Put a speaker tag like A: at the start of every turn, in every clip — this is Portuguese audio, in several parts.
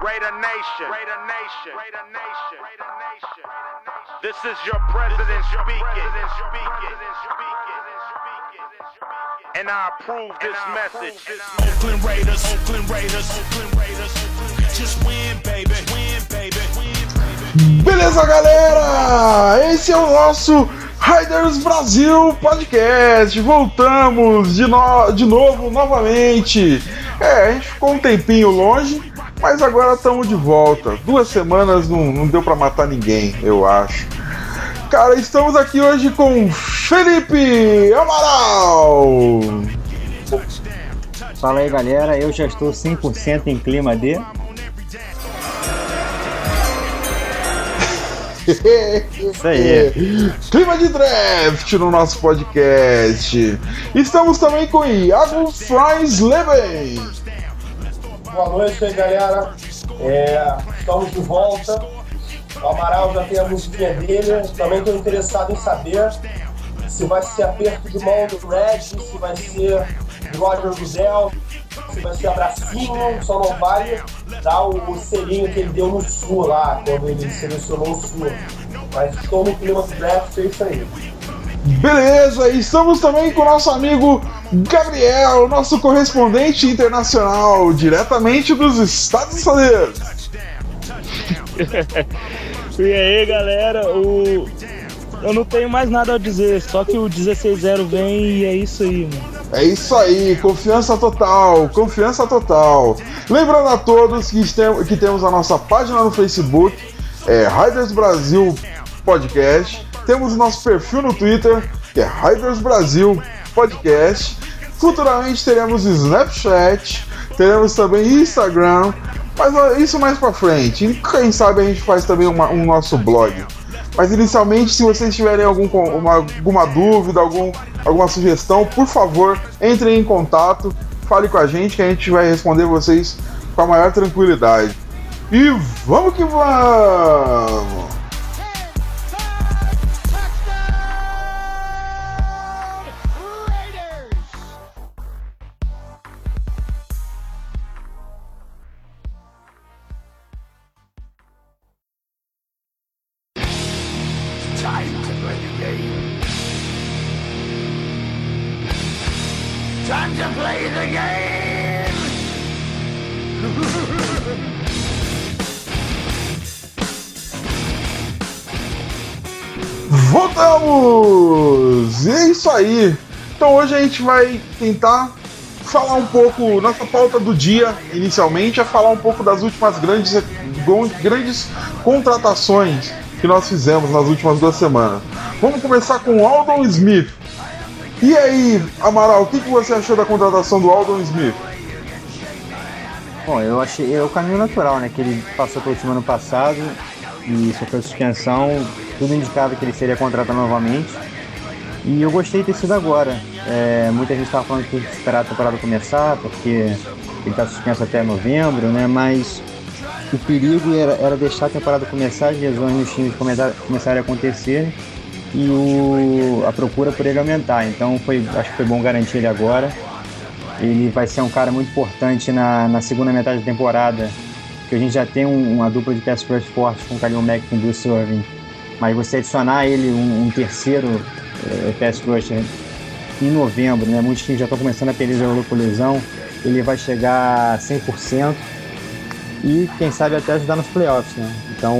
A: Raider Nation. Raider Nation. Raider Nation. Raider Nation. This is your president speaking. And I approve this message.
B: Oakland Raiders, Oakland Raiders, Oakland Raiders. Just win, baby. Win, baby.
C: Beleza, galera? Esse é o nosso Riders Brasil Podcast. Voltamos de, no... de novo, novamente. É, a gente ficou um tempinho longe, mas agora estamos de volta. Duas semanas não, não deu para matar ninguém, eu acho. Cara, estamos aqui hoje com Felipe Amaral.
D: Fala aí galera, eu já estou 100% em clima de.
C: Isso aí. Clima de draft no nosso podcast. Estamos também com Iago Fries Leven.
E: Boa noite aí, galera. É, estamos de volta. O Amaral já tem a musiquinha dele. Também estou interessado em saber se vai ser aperto de mão do Red, se vai ser Roger Goodell, se vai ser abracinho, só não vale dar o, selinho que ele deu no Sul lá, quando ele selecionou o Sul. Mas estou no clima do draft, é isso aí.
C: Beleza, estamos também com o nosso amigo Gabriel, nosso correspondente internacional, diretamente dos Estados Unidos.
F: e aí, galera, o... eu não tenho mais nada a dizer, só que o 16-0 vem e é isso aí, mano.
C: É isso aí, confiança total, confiança total. Lembrando a todos que, tem, que temos a nossa página no Facebook, é Riders Brasil Podcast. Temos o nosso perfil no Twitter, que é Riders Brasil Podcast. Futuramente teremos Snapchat, teremos também Instagram, mas isso mais pra frente. Quem sabe a gente faz também uma, um nosso blog. Mas inicialmente, se vocês tiverem algum, uma, alguma dúvida, algum, alguma sugestão, por favor, entrem em contato, fale com a gente que a gente vai responder vocês com a maior tranquilidade. E vamos que vamos! Voltamos! E é isso aí. Então hoje a gente vai tentar falar um pouco, nossa pauta do dia inicialmente é falar um pouco das últimas grandes, grandes contratações que nós fizemos nas últimas duas semanas. Vamos começar com Aldon Smith. E aí, Amaral, o que, que você achou da contratação do Aldon Smith?
D: Bom, eu achei é o caminho natural, né? Que ele passou pelo time ano passado e sofreu suspensão, tudo indicava que ele seria contratado novamente. E eu gostei de ter sido agora. É, muita gente estava falando que tinha que esperar a temporada começar, porque ele está suspenso até novembro, né? Mas o perigo era, era deixar a temporada começar, as lesões nos times começar, começarem a acontecer e o, a procura por ele aumentar. Então foi, acho que foi bom garantir ele agora. Ele vai ser um cara muito importante na, na segunda metade da temporada, que a gente já tem um, uma dupla de pass rush forte com o Kalil Mack e o Bruce Irving. Mas você adicionar ele um, um terceiro é, pass rusher em novembro, né? Muitos times já estão começando a perder jogador por lesão. Ele vai chegar a 100% e quem sabe até ajudar nos playoffs, né? Então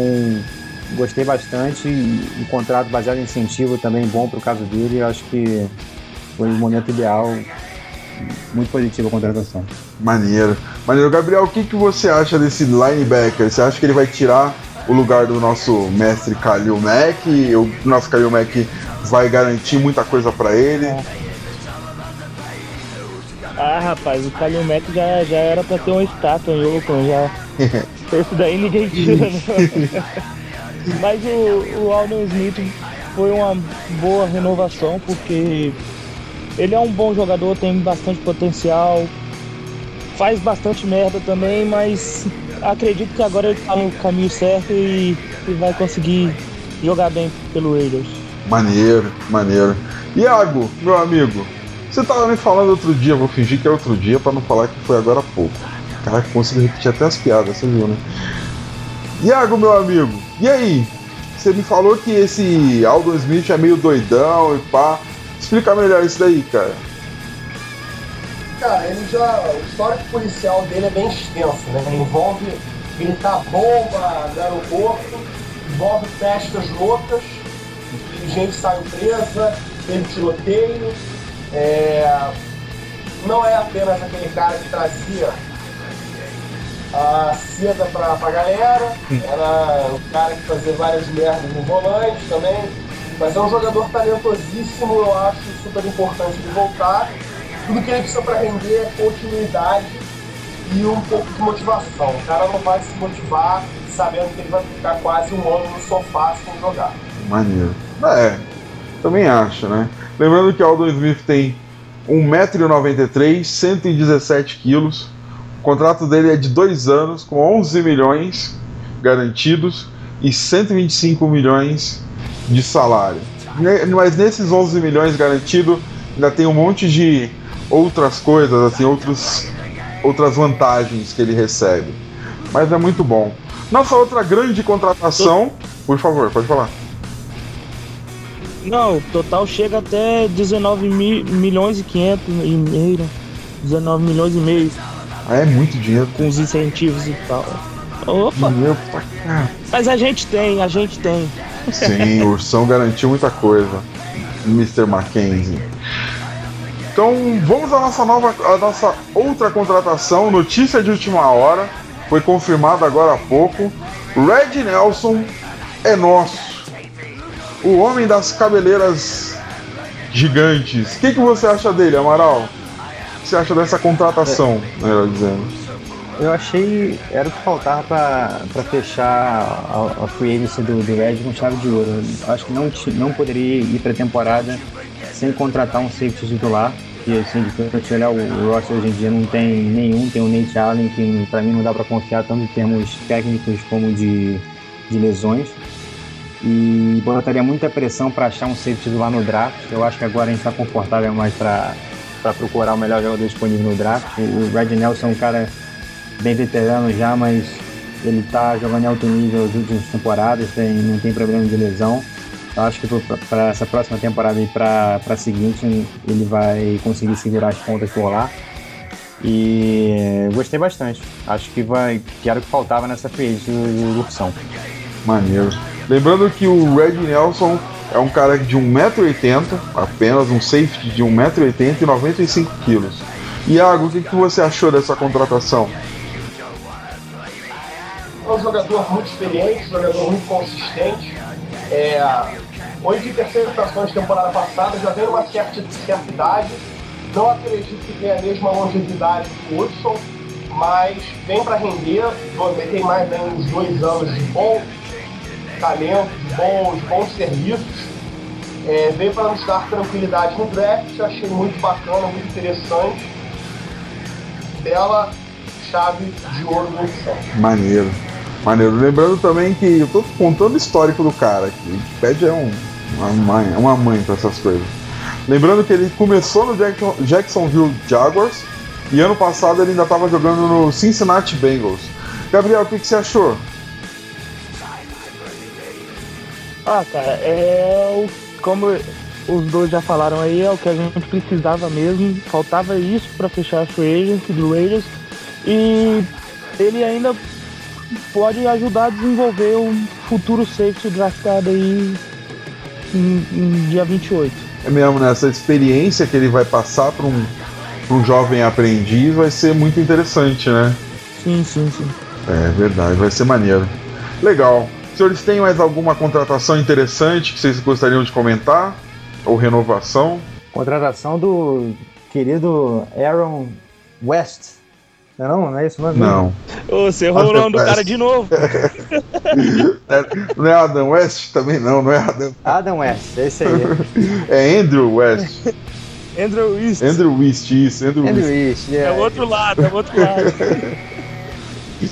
D: gostei bastante e um contrato baseado em incentivo também bom para o caso dele. Eu acho que foi o momento ideal. Muito positivo a contratação.
C: Maneiro. Maneiro. Gabriel, o que, que você acha desse linebacker? Você acha que ele vai tirar o lugar do nosso mestre Kalil Mack? O nosso Kalil Mack vai garantir muita coisa para ele?
F: Ah, rapaz, o Kalil Mack já, já era para ter uma estátua em Oakland já. Esse daí ninguém tira, não. Mas o, o Alden Smith foi uma boa renovação porque ele é um bom jogador, tem bastante potencial, faz bastante merda também, mas acredito que agora ele tá no caminho certo e, e vai conseguir jogar bem pelo Raiders.
C: Maneiro, maneiro. Iago, meu amigo, você tava me falando outro dia, vou fingir que é outro dia para não falar que foi agora há pouco. Caraca, consigo repetir até as piadas, você viu, né? Iago, meu amigo, e aí? Você me falou que esse Aldon Smith é meio doidão e pá. Explica melhor isso daí, cara.
E: Cara, ele já. O histórico policial dele é bem extenso, né? Envolve gritar bomba no aeroporto, envolve festas loucas, gente saiu presa, teve tiroteio. É... Não é apenas aquele cara que trazia a seda pra, pra galera, era o cara que fazia várias merdas no volante também. Mas é um jogador talentosíssimo, eu acho super importante ele voltar. Tudo que ele precisa para render é continuidade e um pouco de motivação. O cara não vai se motivar sabendo que ele vai ficar quase um ano no sofá sem jogar.
C: Maneiro. É, também acho, né? Lembrando que o Aldon Smith tem 1,93m, 117kg. O contrato dele é de dois anos, com 11 milhões garantidos e 125 milhões de salário. Mas nesses 11 milhões garantidos, ainda tem um monte de outras coisas, assim, outros, outras vantagens que ele recebe. Mas é muito bom. Nossa outra grande contratação, por favor, pode falar.
F: Não, o total chega até 19 mi- milhões e 500 e meio. né? 19 milhões e meio
C: Ah, é muito dinheiro.
F: com os incentivos e tal. Opa,
C: Dinheiro pra
F: mas a gente tem, a gente tem.
C: Sim, o Ursão garantiu muita coisa. Mr. Mackenzie. Então vamos à nossa nova, à nossa outra contratação, notícia de última hora, foi confirmada agora há pouco. Red Nelson é nosso. O homem das cabeleiras gigantes. O que, que você acha dele, Amaral? O que você acha dessa contratação, melhor dizendo?
D: Eu achei. Era o que faltava pra, pra fechar a, a free agency do, do Red com chave de ouro. Acho que não, não poderia ir pra temporada sem contratar um safety titular. Que assim, de quando eu olhar o, roster hoje em dia não tem nenhum, tem o Nate Allen, que pra mim não dá pra confiar tanto em termos técnicos como de, de lesões. E botaria muita pressão pra achar um safety titular no draft. Eu acho que agora a gente tá confortável mais pra, pra procurar o melhor jogador disponível no draft. O, o Red Nelson é um cara bem veterano já, mas ele tá jogando em alto nível as últimas temporadas, tem, não tem problema de lesão. Eu acho que para essa próxima temporada e para a seguinte ele vai conseguir segurar as pontas por lá. E eu gostei bastante. Acho que vai que era o que faltava nessa agency do, do Ursão.
C: Maneiro. Lembrando que o Red Nelson é um cara de 1,80m, apenas um safety de 1,80m e 95kg. Iago, o que, que você achou dessa contratação?
E: Um jogador muito experiente, jogador muito consistente. É, oito interceptações temporada passada, já vem numa certa, certa idade. Não acredito que tenha a mesma longevidade que o Hudson, mas vem para render. Tem mais né, uns dois anos de bom talento, de bons, bons serviços. É, veio para nos dar tranquilidade no draft, achei muito bacana, muito interessante. Bela chave de ouro Hudson.
C: Maneiro. Maneiro. Lembrando também que eu tô contando o histórico do cara. O Pad é um, uma mãe, é uma mãe pra essas coisas. Lembrando que ele começou no Jackson- Jacksonville Jaguars e ano passado ele ainda estava jogando no Cincinnati Bengals. Gabriel, o que, que você achou?
F: Ah, cara, é o. Como os dois já falaram aí, é o que a gente precisava mesmo. Faltava isso para fechar a free agency do Raiders. E ele ainda pode ajudar a desenvolver um futuro safety draftado aí em, em dia 28.
C: É mesmo, né? Essa experiência que ele vai passar para um, pra um jovem aprendiz vai ser muito interessante, né?
F: Sim, sim, sim.
C: É verdade, vai ser maneiro. Legal. Senhores, tem mais alguma contratação interessante que vocês gostariam de comentar? Ou renovação?
D: Contratação do querido Aaron West. Não, é não, não é isso mesmo?
C: Não.
F: Ô, você errou o nome do cara de novo.
C: É, não é Adam West também não, não é Adam.
D: Adam West, é esse aí.
C: É Andrew West.
F: Andrew East.
C: Andrew West, isso, Andrew,
D: Andrew
C: West.
D: East,
F: É o
D: é,
F: outro lado, é o outro lado.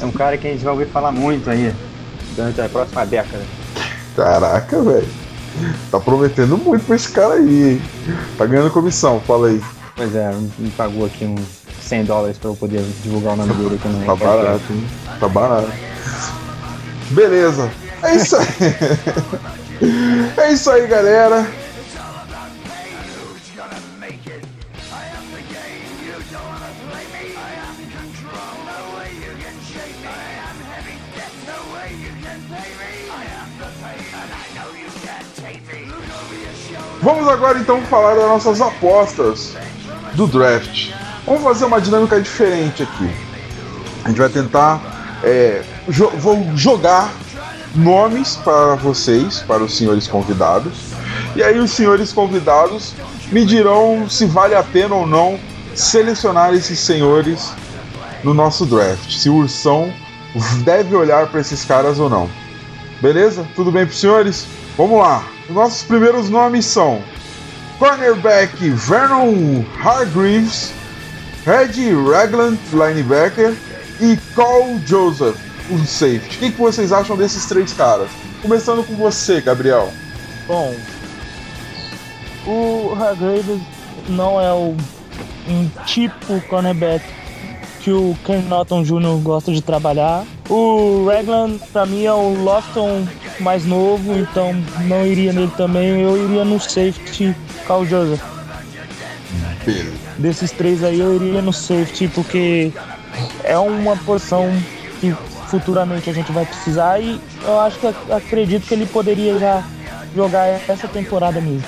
D: é um cara que a gente vai ouvir falar muito aí durante a próxima década.
C: Caraca, velho. Tá prometendo muito pra esse cara aí, hein? Tá ganhando comissão, fala aí.
D: Pois é, me pagou aqui uns 100 dólares pra eu poder divulgar o nome dele aqui no
C: Tá barato, hein? Tá barato. Beleza. É isso aí. É isso aí, galera. Vamos agora então falar das nossas apostas do draft. Vamos fazer uma dinâmica diferente aqui. A gente vai tentar. é, jo- vou jogar nomes para vocês, para os senhores convidados. E aí os senhores convidados me dirão se vale a pena ou não selecionar esses senhores no nosso draft. Se o Ursão deve olhar para esses caras ou não. Beleza? Tudo bem para os senhores? Vamos lá. Os nossos primeiros nomes são cornerback Vernon Hargreaves, Reggie Ragland, linebacker, e Cole Joseph, o safety. O que, que vocês acham desses três caras? Começando com você, Gabriel.
F: Bom, o Hargraves não é o, um tipo cornerback que o Ken Norton Jr. gosta de trabalhar. O Ragland, pra mim, é o Lofton mais novo, então não iria nele também. Eu iria no safety Carl Joseph.
C: Beleza.
F: Desses três aí, eu iria no safety, porque é uma posição que futuramente a gente vai precisar e eu acho que acredito que ele poderia já jogar essa temporada mesmo.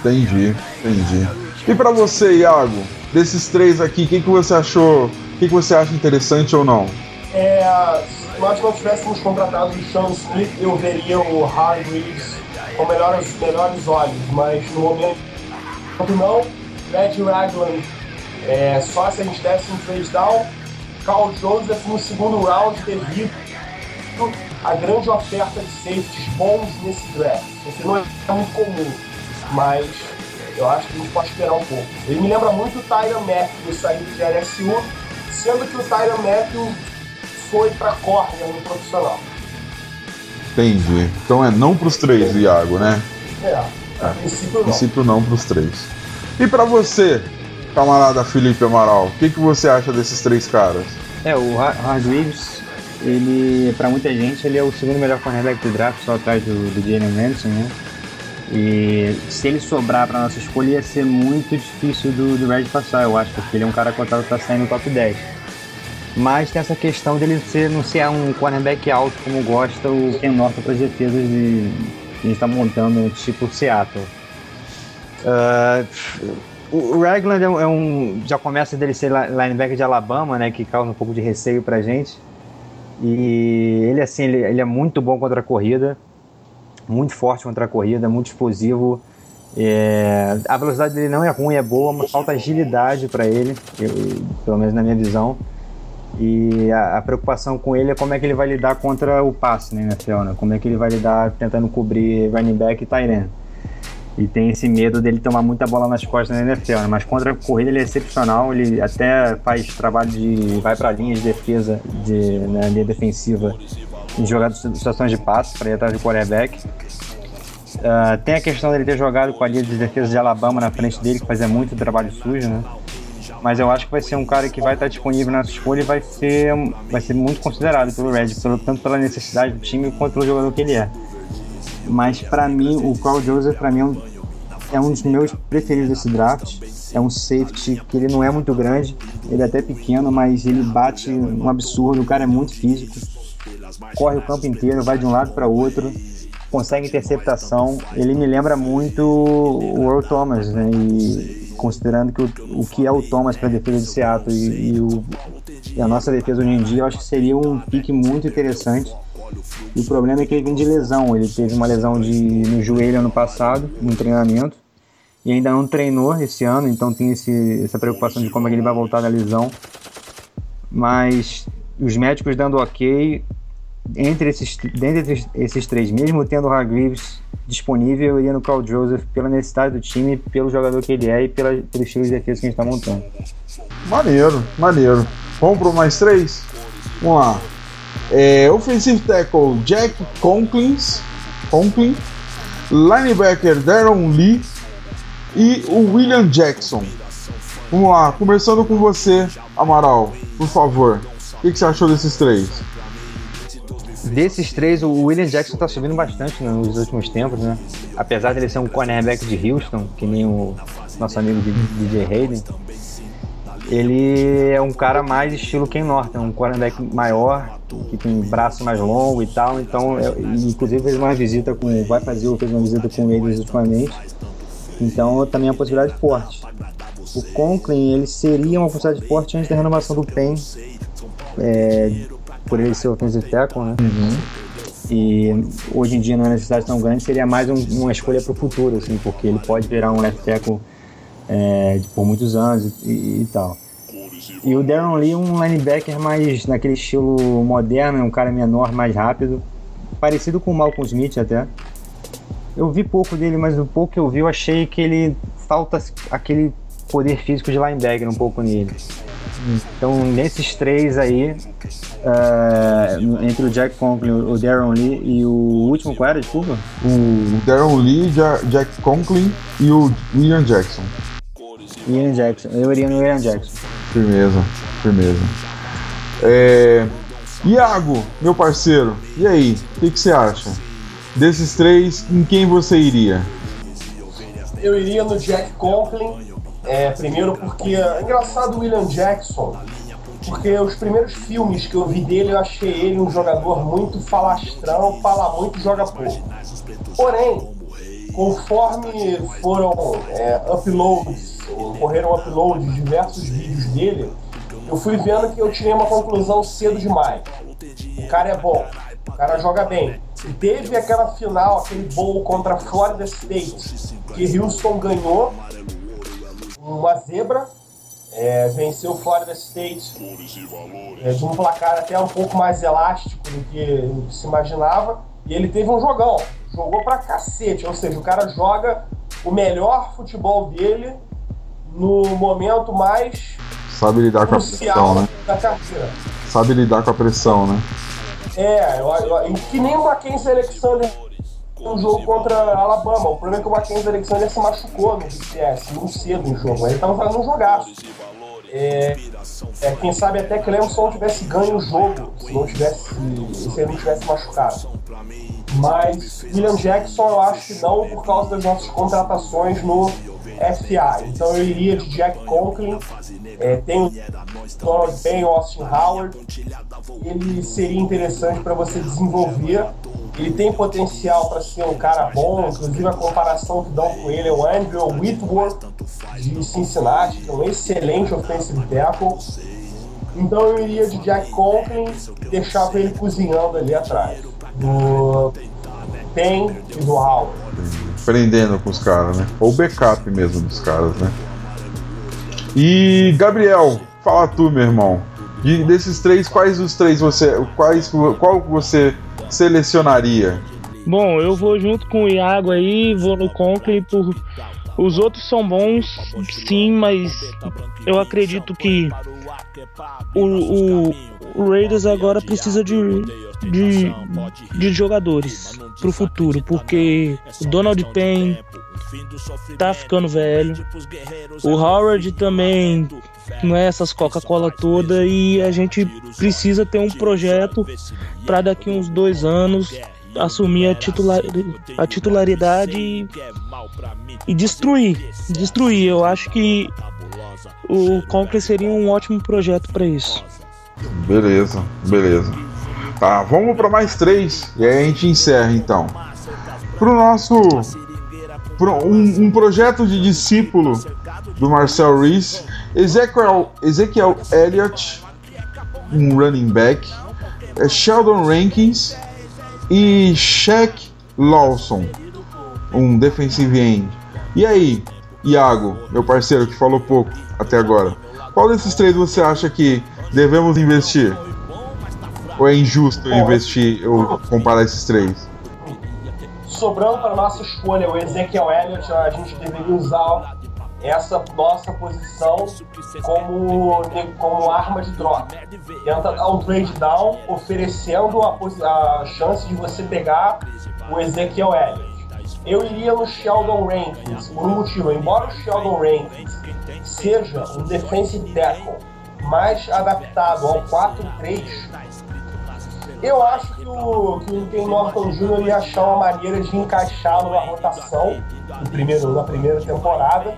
C: Entendi, entendi. E pra você, Iago, desses três aqui, o que, que você achou? O que, que você acha interessante ou não?
E: É, se nós não tivéssemos contratado o Sean Smith, eu veria o Hargreaves com melhores, melhores olhos, mas no momento não. Red Ragland, é, só se a gente desse um trade down. Carl Joseph no segundo round devido à grande oferta de safeties bons nesse draft. Esse não é muito comum, mas eu acho que a gente pode esperar um pouco. Ele me lembra muito o Tyron Matthew saído de LSU, sendo que o Tyron Matthew foi para córnea no profissional.
C: Entendi. Então é não pros três, Iago, né?
E: É, a princípio não.
C: princípio não pros três. E pra você, camarada Felipe Amaral, o que, que você acha desses três caras?
D: É, o Har- Hargreaves, ele, pra muita gente, ele é o segundo melhor cornerback do draft, só atrás do, do Jalen né? E se ele sobrar pra nossa escolha, ia ser muito difícil do, do Red passar, eu acho, porque ele é um cara cotado pra sair no top 10. Mas tem essa questão dele ser, não ser um cornerback alto como gosta o Ken Norton para as defesas de, que a gente está montando, tipo Seattle. Ah, o Ragland é um, é um- Já começa dele ser li- linebacker de Alabama, né? Que causa um pouco de receio pra gente. E ele, assim, ele, ele é muito bom contra a corrida. Muito forte contra a corrida, muito explosivo. É, a velocidade dele não é ruim, é boa, mas falta agilidade para ele, eu- pelo menos na minha visão. E a, a preocupação com ele é como é que ele vai lidar contra o passe, né, NFL? Como é que ele vai lidar tentando cobrir running back e tight end. E tem esse medo dele tomar muita bola nas costas na NFL, né? Mas contra a corrida ele é excepcional, ele até faz trabalho de. vai para linha de defesa, de, na linha defensiva, em jogadas situações de passe para ir atrás do quarterback. Ah, tem a questão dele ter jogado com a linha de defesa de Alabama na frente dele, que fazia muito trabalho sujo, né? Mas eu acho que vai ser um cara que vai estar disponível nessa escolha e vai ser, vai ser muito considerado pelo Red, pelo, tanto pela necessidade do time quanto pelo jogador que ele é. Mas pra mim, o Carl Joseph pra mim é um, é um dos meus preferidos desse draft. É um safety que ele não é muito grande, ele é até pequeno, mas ele bate um absurdo. O cara é muito físico, corre o campo inteiro, vai de um lado para outro, consegue interceptação. Ele me lembra muito o Earl Thomas, né? E considerando que o, o que é o Thomas para a defesa de Seattle e, e o, e a nossa defesa hoje em dia, eu acho que seria um pique muito interessante. E o problema é que ele vem de lesão. Ele teve uma lesão de, no joelho ano passado, no treinamento, e ainda não treinou esse ano, então tem esse, essa preocupação de como é que ele vai voltar da lesão. Mas os médicos dando ok, entre esses, dentre esses, três, mesmo tendo o Hargreaves disponível, iria no Carl Joseph pela necessidade do time, pelo jogador que ele é e pela, pelo estilo de defesa que a gente está montando.
C: Maneiro, maneiro. Vamos pro mais três? Vamos lá. É, offensive tackle Jack Conklins, Conklin, linebacker Darren Lee e o William Jackson. Vamos lá, começando com você, Amaral, por favor. O que, que você achou desses três?
D: Desses três, o William Jackson tá subindo bastante nos últimos tempos, né? Apesar dele ser um cornerback de Houston, que nem o nosso amigo DJ Hayden, ele é um cara mais estilo Ken Norton, um cornerback maior, que tem braço mais longo e tal, então, é, inclusive fez uma visita com, vai fazer, fez uma visita com eles ultimamente, então também é uma possibilidade forte. O Conklin, ele seria uma possibilidade forte antes da renovação do Penn, é, por ele ser offensive tackle, né? Uhum. E hoje em dia não é necessidade tão grande, seria mais um, uma escolha para o futuro, assim, porque ele pode virar um left tackle é, por muitos anos e, e, e, tal. E o Darren Lee, um linebacker mais naquele estilo moderno, um cara menor, mais rápido, parecido com o Malcolm Smith até. Eu vi pouco dele, mas o pouco que eu vi, eu achei que ele falta aquele poder físico de linebacker um pouco nele. Então, nesses três aí, uh, entre o Jack Conklin, o Darren Lee e o último, qual era, desculpa?
C: O Darren Lee, Jack Conklin e o William Jackson.
D: William Jackson, eu iria no William Jackson.
C: Firmeza, firmeza. É... Iago, meu parceiro, e aí, o que, que você acha? Desses três, em quem você iria?
E: Eu iria no Jack Conklin é, primeiro porque é engraçado o William Jackson, porque os primeiros filmes que eu vi dele eu achei ele um jogador muito falastrão, fala muito, joga pouco. Porém, conforme foram é, uploads, ocorreram uploads de diversos vídeos dele, eu fui vendo que eu tirei uma conclusão cedo demais. O cara é bom, o cara joga bem. E teve aquela final, aquele bowl contra Florida State, que Houston ganhou uma zebra, é, venceu Florida State é, de um placar até um pouco mais elástico do que, do que se imaginava. E ele teve um jogão, jogou pra cacete, ou seja, o cara joga o melhor futebol dele no momento mais
C: sabe lidar com a pressão, né?
E: da carreira.
C: Sabe lidar com a pressão, né?
E: É, eu, eu, que nem o Mackenzie Alexander um jogo contra Alabama. O problema é que o Mackenzie Alexander se machucou no BCS, muito cedo no jogo. Ele estava fazendo um jogaço. É, é, quem sabe até que Clemson tivesse ganho o jogo se não tivesse se ele não tivesse machucado. Mas William Jackson eu acho que não por causa das nossas contratações no FA. Então eu iria de Jack Conklin, é, tem o Donald Payne, Austin Howard. Ele seria interessante para você desenvolver. Ele tem potencial para ser um cara bom, inclusive a comparação que dão com ele é o Andrew Whitworth de Cincinnati, que é um excelente offensive tackle. Então eu iria de Jack Conklin e deixava ele cozinhando ali atrás. Do Penn e do Howard
C: prendendo com os caras, né? Ou backup mesmo dos caras, né? E Gabriel, fala tu, meu irmão. De, desses três, quais os três você, quais, qual você selecionaria?
F: Bom, eu vou junto com o Iago aí, vou no Conklin por os outros são bons, sim, mas eu acredito que o, o, o Raiders agora precisa de, de, de jogadores pro futuro, porque o Donald Payne tá ficando velho, o Howard também não é essas Coca-Cola toda e a gente precisa ter um projeto para daqui uns dois anos assumir a, titular, a titularidade e, destruir, destruir. Eu acho que o Conklin seria um ótimo projeto para isso.
C: Beleza, beleza. Tá, vamos para mais três e aí a gente encerra então. Pro nosso pro um, um projeto de discípulo do Marcel Reese, Ezekiel, Ezekiel Elliott, um running back, é Sheldon Rankins e Shaq Lawson, um defensive end. E aí, Iago, meu parceiro que falou pouco até agora, qual desses três você acha que devemos investir? Ou é injusto eu investir ou comparar esses três?
E: Sobrando para nossa escolha o Ezekiel Elliott, a gente deveria usar essa nossa posição como, como arma de troca. Tenta dar um trade down, oferecendo a, a chance de você pegar o Ezekiel Elliott. Eu iria no Sheldon Rankins, por um motivo. Embora o Sheldon Rankins seja um defensive tackle mais adaptado ao 4-3, eu acho que o, que o Ken Norton Jr. ia achar uma maneira de encaixá-lo na rotação no primeiro, na primeira temporada.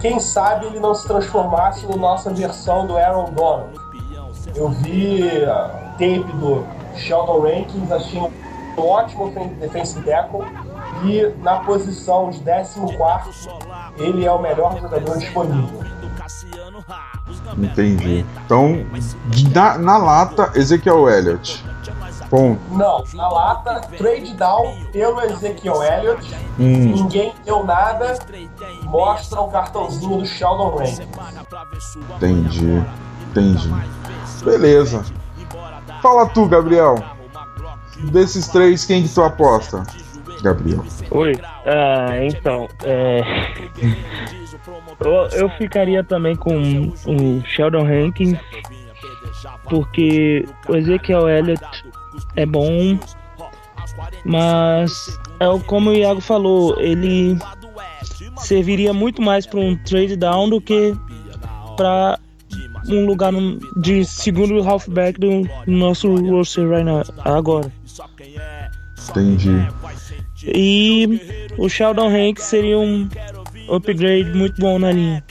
E: Quem sabe ele não se transformasse na nossa versão do Aaron Donald. Eu vi uh, tape do Sheldon Rankins, achei um ótimo defensive tackle e na posição de 14 ele é o melhor jogador disponível.
C: Entendi. Então, na, na lata, Ezequiel Elliott. Ponto.
E: Não, na lata, trade down pelo Ezequiel Elliott.
C: Hum.
E: Ninguém deu nada. Mostra o cartãozinho do Sheldon Rankins.
C: Entendi. Entendi. Beleza. Fala tu, Gabriel. Desses três, quem que tu aposta? Gabriel.
F: Oi. Ah, então, é... eu, eu ficaria também com o Sheldon Rankins, porque o Ezekiel Elliott é bom, mas é como o Iago falou, ele serviria muito mais para um trade down do que para um lugar de segundo halfback do nosso roster right now, agora.
C: Entendi.
F: E o Sheldon Hanks seria um upgrade muito bom na linha.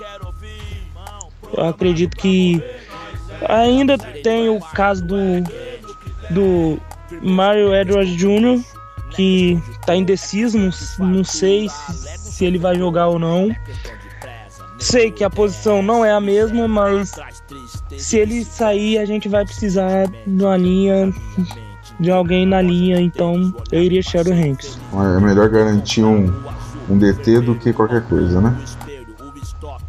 F: Eu acredito que ainda tem o caso do, do Mario Edwards Jr., que tá indeciso, não, não sei se, se ele vai jogar ou não. Sei que a posição não é a mesma, mas se ele sair, a gente vai precisar de uma linha, de alguém na linha, então eu iria Sheldon Hanks.
C: É melhor garantir um, um DT do que qualquer coisa, né?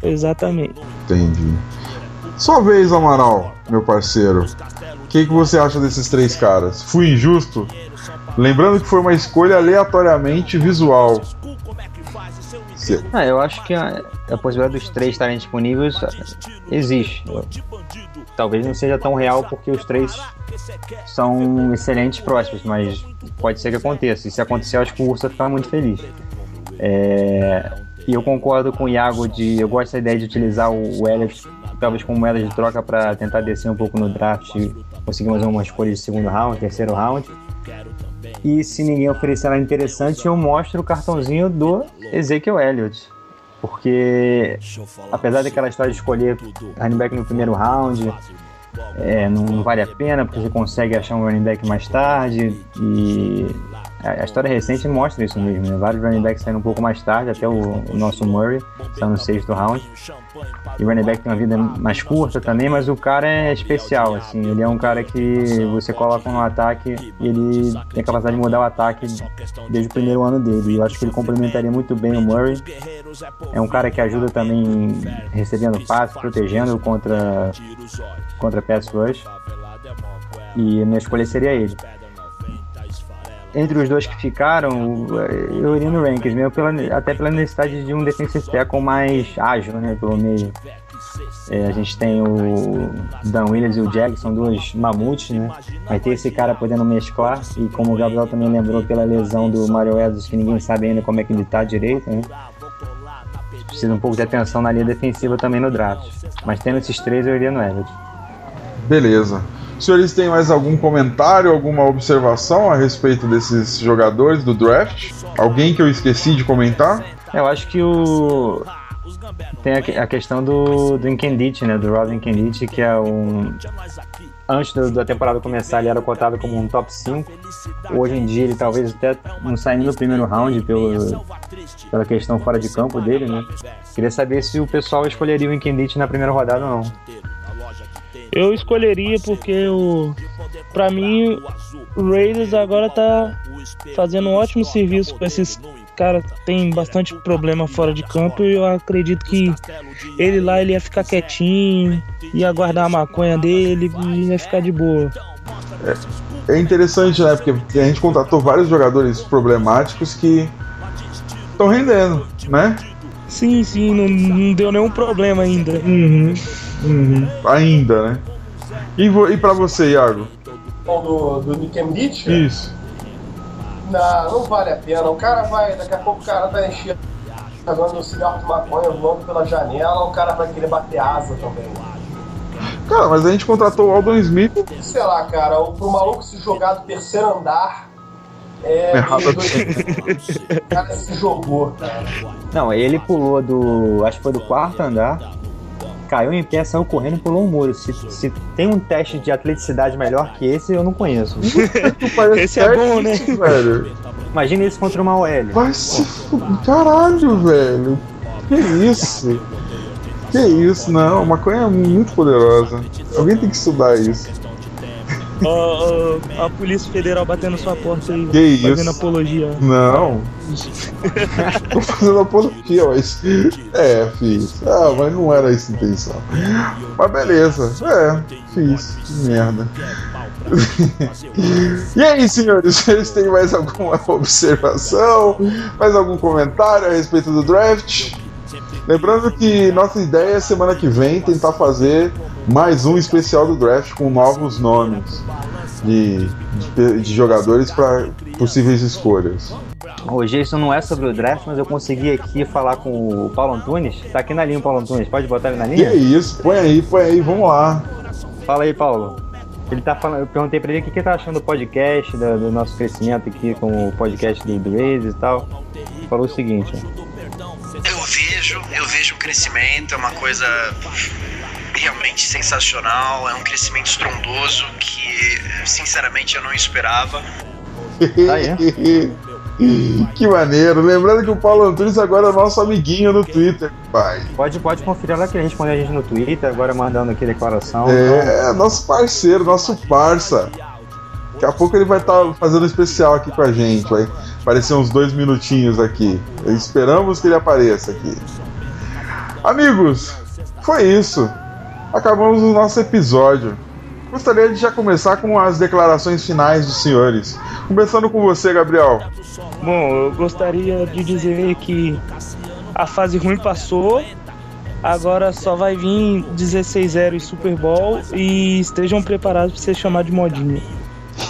F: Exatamente.
C: Entendi. Sua vez, Amaral, meu parceiro. O que, que você acha desses três caras? Fui injusto? Lembrando que foi uma escolha aleatoriamente visual.
D: Ah, eu acho que a, a possibilidade dos três estarem disponíveis existe. Talvez não seja tão real porque os três são excelentes próximos, mas pode ser que aconteça. E se acontecer, eu acho que o Urso vai muito feliz. É, E eu concordo com o Iago de. Eu gosto da ideia de utilizar o, o talvez como moeda de troca para tentar descer um pouco no draft e conseguir mais uma escolha de segundo round, terceiro round. E se ninguém oferecer nada interessante, eu mostro o cartãozinho do Ezekiel Elliott. Porque, apesar daquela história de escolher running back no primeiro round, é, não, vale a pena, porque você consegue achar um running back mais tarde. E a, história recente mostra isso mesmo. Né? Vários running backs saíram um pouco mais tarde, até o, o nosso Murray, saiu no sexto round. E running back tem uma vida mais curta também, mas o cara é especial, assim. Ele é um cara que você coloca no ataque e ele tem a capacidade de mudar o ataque desde o primeiro ano dele. Eu acho que ele complementaria muito bem o Murray. É um cara que ajuda também recebendo passes, protegendo contra, contra pass rush. E a minha escolha seria ele. Entre os dois que ficaram, eu iria no Rankings, mesmo pela, até pela necessidade de um defensive tackle mais ágil, né, pelo meio. É, a gente tem o Dan Williams e o são dois mamutes, né? Vai ter esse cara podendo mesclar, e como o Gabriel também lembrou pela lesão do Mario Edwards, que ninguém sabe ainda como é que ele tá direito, né? Precisa um pouco de atenção na linha defensiva também no draft. Mas tendo esses três, eu iria no Everett.
C: Beleza. Senhores, têm mais algum comentário, alguma observação a respeito desses jogadores do draft? Alguém que eu esqueci de comentar?
D: Eu acho que o. Tem a, que- a questão do, do Nkendit, né? Do Robin Nkendit, que é um. Antes do- da temporada começar, ele era cotado como um top 5. Hoje em dia, ele talvez até não saindo no primeiro round pelo, pela questão fora de campo dele, né? Queria saber se o pessoal escolheria o Nkendit na primeira rodada ou não.
F: Eu escolheria porque o para mim o Raiders agora tá fazendo um ótimo serviço com esses caras que tem bastante problema fora de campo e eu acredito que ele lá ele ia ficar quietinho, ia guardar a maconha dele e ia ficar de boa.
C: É interessante, né? Porque a gente contratou vários jogadores problemáticos que estão rendendo, né?
F: Sim, sim, não, não deu nenhum problema ainda.
C: Uhum. Uhum. Ainda, né? E, e pra você, Iago?
E: Bom, do, do Nick Embiid,
C: Isso.
E: não, não vale a pena. O cara vai, daqui a pouco o cara tá enchendo jogando cigarro de maconha voando pela janela, o cara vai querer bater asa também.
C: Cara, mas a gente contratou o Aldon Smith.
E: Sei lá, cara, o, pro maluco se jogar do terceiro andar. É.
C: Errado.
E: meio doido. O cara se jogou, cara.
D: Não, ele pulou do. Acho que foi do quarto andar. Caiu em pé, saiu correndo e pulou um muro. Se, se tem um teste de atleticidade melhor que esse, eu não conheço.
F: Esse é bom, né?
C: Velho.
D: Imagina isso contra uma OL.
C: Vai se. Caralho, velho. Que isso? Que isso? Não, maconha é muito poderosa. Alguém tem que estudar isso.
F: Ó, ó, a Polícia Federal batendo sua porta aí,
C: Que
F: fazendo
C: isso?
F: apologia.
C: Não. Tô fazendo apologia, mas. É, fiz. Ah, mas não era essa a intenção. Mas beleza. É, fiz. Que merda. e aí, senhores, vocês têm mais alguma observação? Mais algum comentário a respeito do draft? Lembrando que nossa ideia é semana que vem tentar fazer mais um especial do draft com novos nomes de, de, de jogadores para possíveis escolhas.
D: Hoje isso não é sobre o draft, mas eu consegui aqui falar com o Paulo Antunes. Tá aqui na linha o Paulo Antunes. Pode botar ele na
C: Que
D: linha?
C: isso? Põe aí, põe aí, vamos lá.
D: Fala aí, Paulo. Ele tá falando, eu perguntei pra ele o que, que ele tá achando do podcast, do, do nosso crescimento aqui com o podcast do, Raze e tal. Ele falou o seguinte, ó.
G: Crescimento, é uma coisa realmente sensacional, é um crescimento estrondoso que, sinceramente, eu não esperava.
D: Tá aí.
C: que maneiro. Lembrando que o Paulo Antunes agora é nosso amiguinho no Twitter, pai.
D: Pode, pode conferir lá que ele respondeu a gente no Twitter, agora mandando aqui declaração.
C: É, nosso parceiro, nosso parça. Daqui a pouco ele vai estar fazendo um especial aqui com a gente. Vai aparecer uns dois minutinhos aqui. Esperamos que ele apareça aqui. Amigos, foi isso. Acabamos o nosso episódio. Gostaria de já começar com as declarações finais dos senhores. Começando com você, Gabriel.
F: Bom, eu gostaria de dizer que a fase ruim passou. Agora só vai vir 16-0 e Super Bowl e estejam preparados para ser chamado de modinha.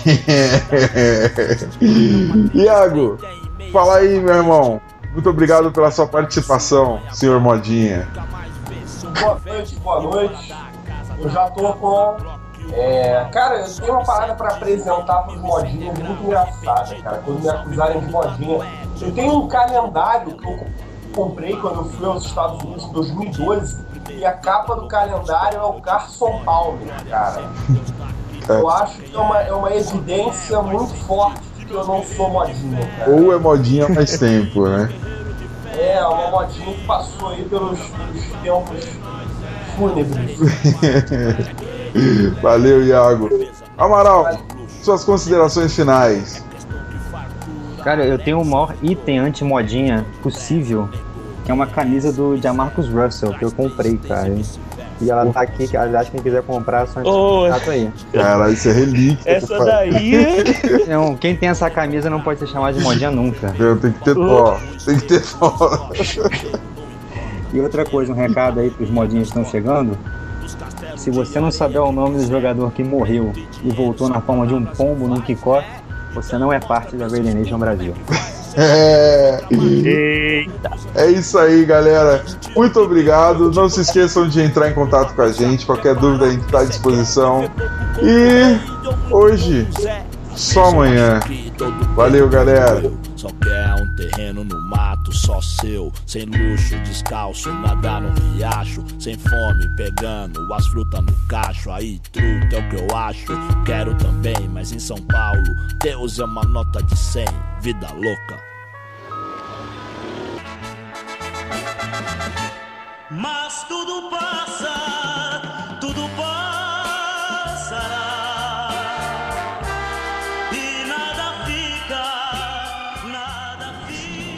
C: Iago, fala aí, meu irmão. Muito obrigado pela sua participação, senhor Modinha.
E: Boa noite, boa noite. Eu já tô com. É, cara, eu tenho uma parada pra apresentar pros modinhos muito engraçada, cara. Quando me acusarem de modinha. Eu tenho um calendário que eu comprei quando eu fui aos Estados Unidos em 2012. E a capa do calendário é o Carson Palmer, cara. Eu acho que é uma, é uma evidência muito forte que eu não sou modinha, cara.
C: Ou é modinha mais tempo, né?
E: É, uma modinha que passou aí pelos, pelos tempos fúnebres.
C: Valeu, Iago. Amaral, suas considerações finais.
D: Cara, eu tenho o maior item anti-modinha possível, que é uma camisa do Jamarcus Russell, que eu comprei, cara. E ela tá aqui, aliás, quem quiser comprar, é só contato aí.
C: Cara, isso é relíquia.
F: Essa daí.
D: Não, quem tem essa camisa não pode ser chamado de modinha nunca.
C: Meu, Tem que ter dó. Tem que ter dó.
D: E outra coisa, um recado aí pros modinhos que estão chegando. Se você não saber o nome do jogador que morreu e voltou na forma de um pombo num kickoff, você não é parte da Raider Nation Brasil.
C: É,
F: Eita.
C: é isso aí, galera. Muito obrigado. Não se esqueçam de entrar em contato com a gente. Qualquer dúvida a gente está à disposição. E hoje, só amanhã. Valeu, galera.
B: Só quer um terreno no mato, só seu. Sem luxo, descalço, nadar no riacho. Sem fome, pegando as frutas no cacho. Aí, truta é o que eu acho. Quero também, mas em São Paulo, Deus é uma nota de 100. Vida louca.
H: Mas tudo passa,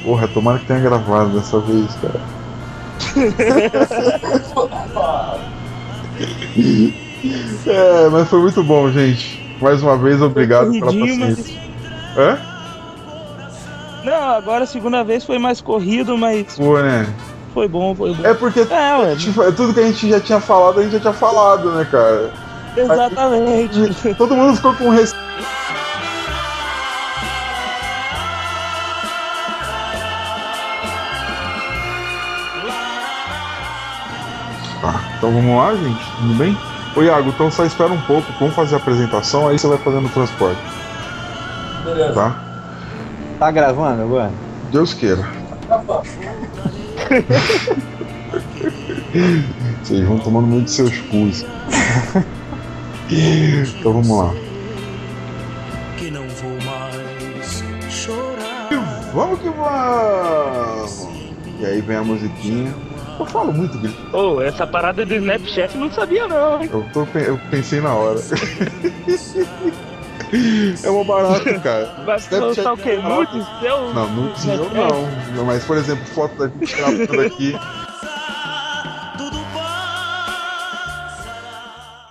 C: Porra, tomara que tenha gravado dessa vez, cara. É, mas foi muito bom, gente. Mais uma vez, obrigado pela
F: corridinho, mas-
C: paciência. Hã?
F: Não, agora a segunda vez foi mais corrido, mas
C: Pô, né?
F: foi bom, foi bom.
C: É porque
F: É,
C: tipo, tudo que a gente já tinha falado, a gente já tinha falado, né, cara?
F: exatamente.
C: Todo mundo ficou com receio. Então vamos lá, gente? Tudo bem? Ô Iago, então só espera um pouco, vamos fazer a apresentação, aí você vai fazendo o transporte,
E: Beleza.
C: tá?
D: Tá gravando agora?
C: Deus queira.
E: Tá.
C: Vocês vão tomando de seus cus. então vamos lá.
H: que não vou mais chorar.
C: Vamos que vamos! E aí vem a musiquinha. Eu falo muito grito.
F: Ô, essa parada do Snapchat não sabia não, hein?
C: Eu, tô, eu pensei na hora. é uma barato, cara.
F: Vai
C: Snapchat
F: postar o quê?
C: é barato.
F: Nudes?
C: Não, nudes eu não. Mas, por exemplo, foto da gente tirada tudo aqui.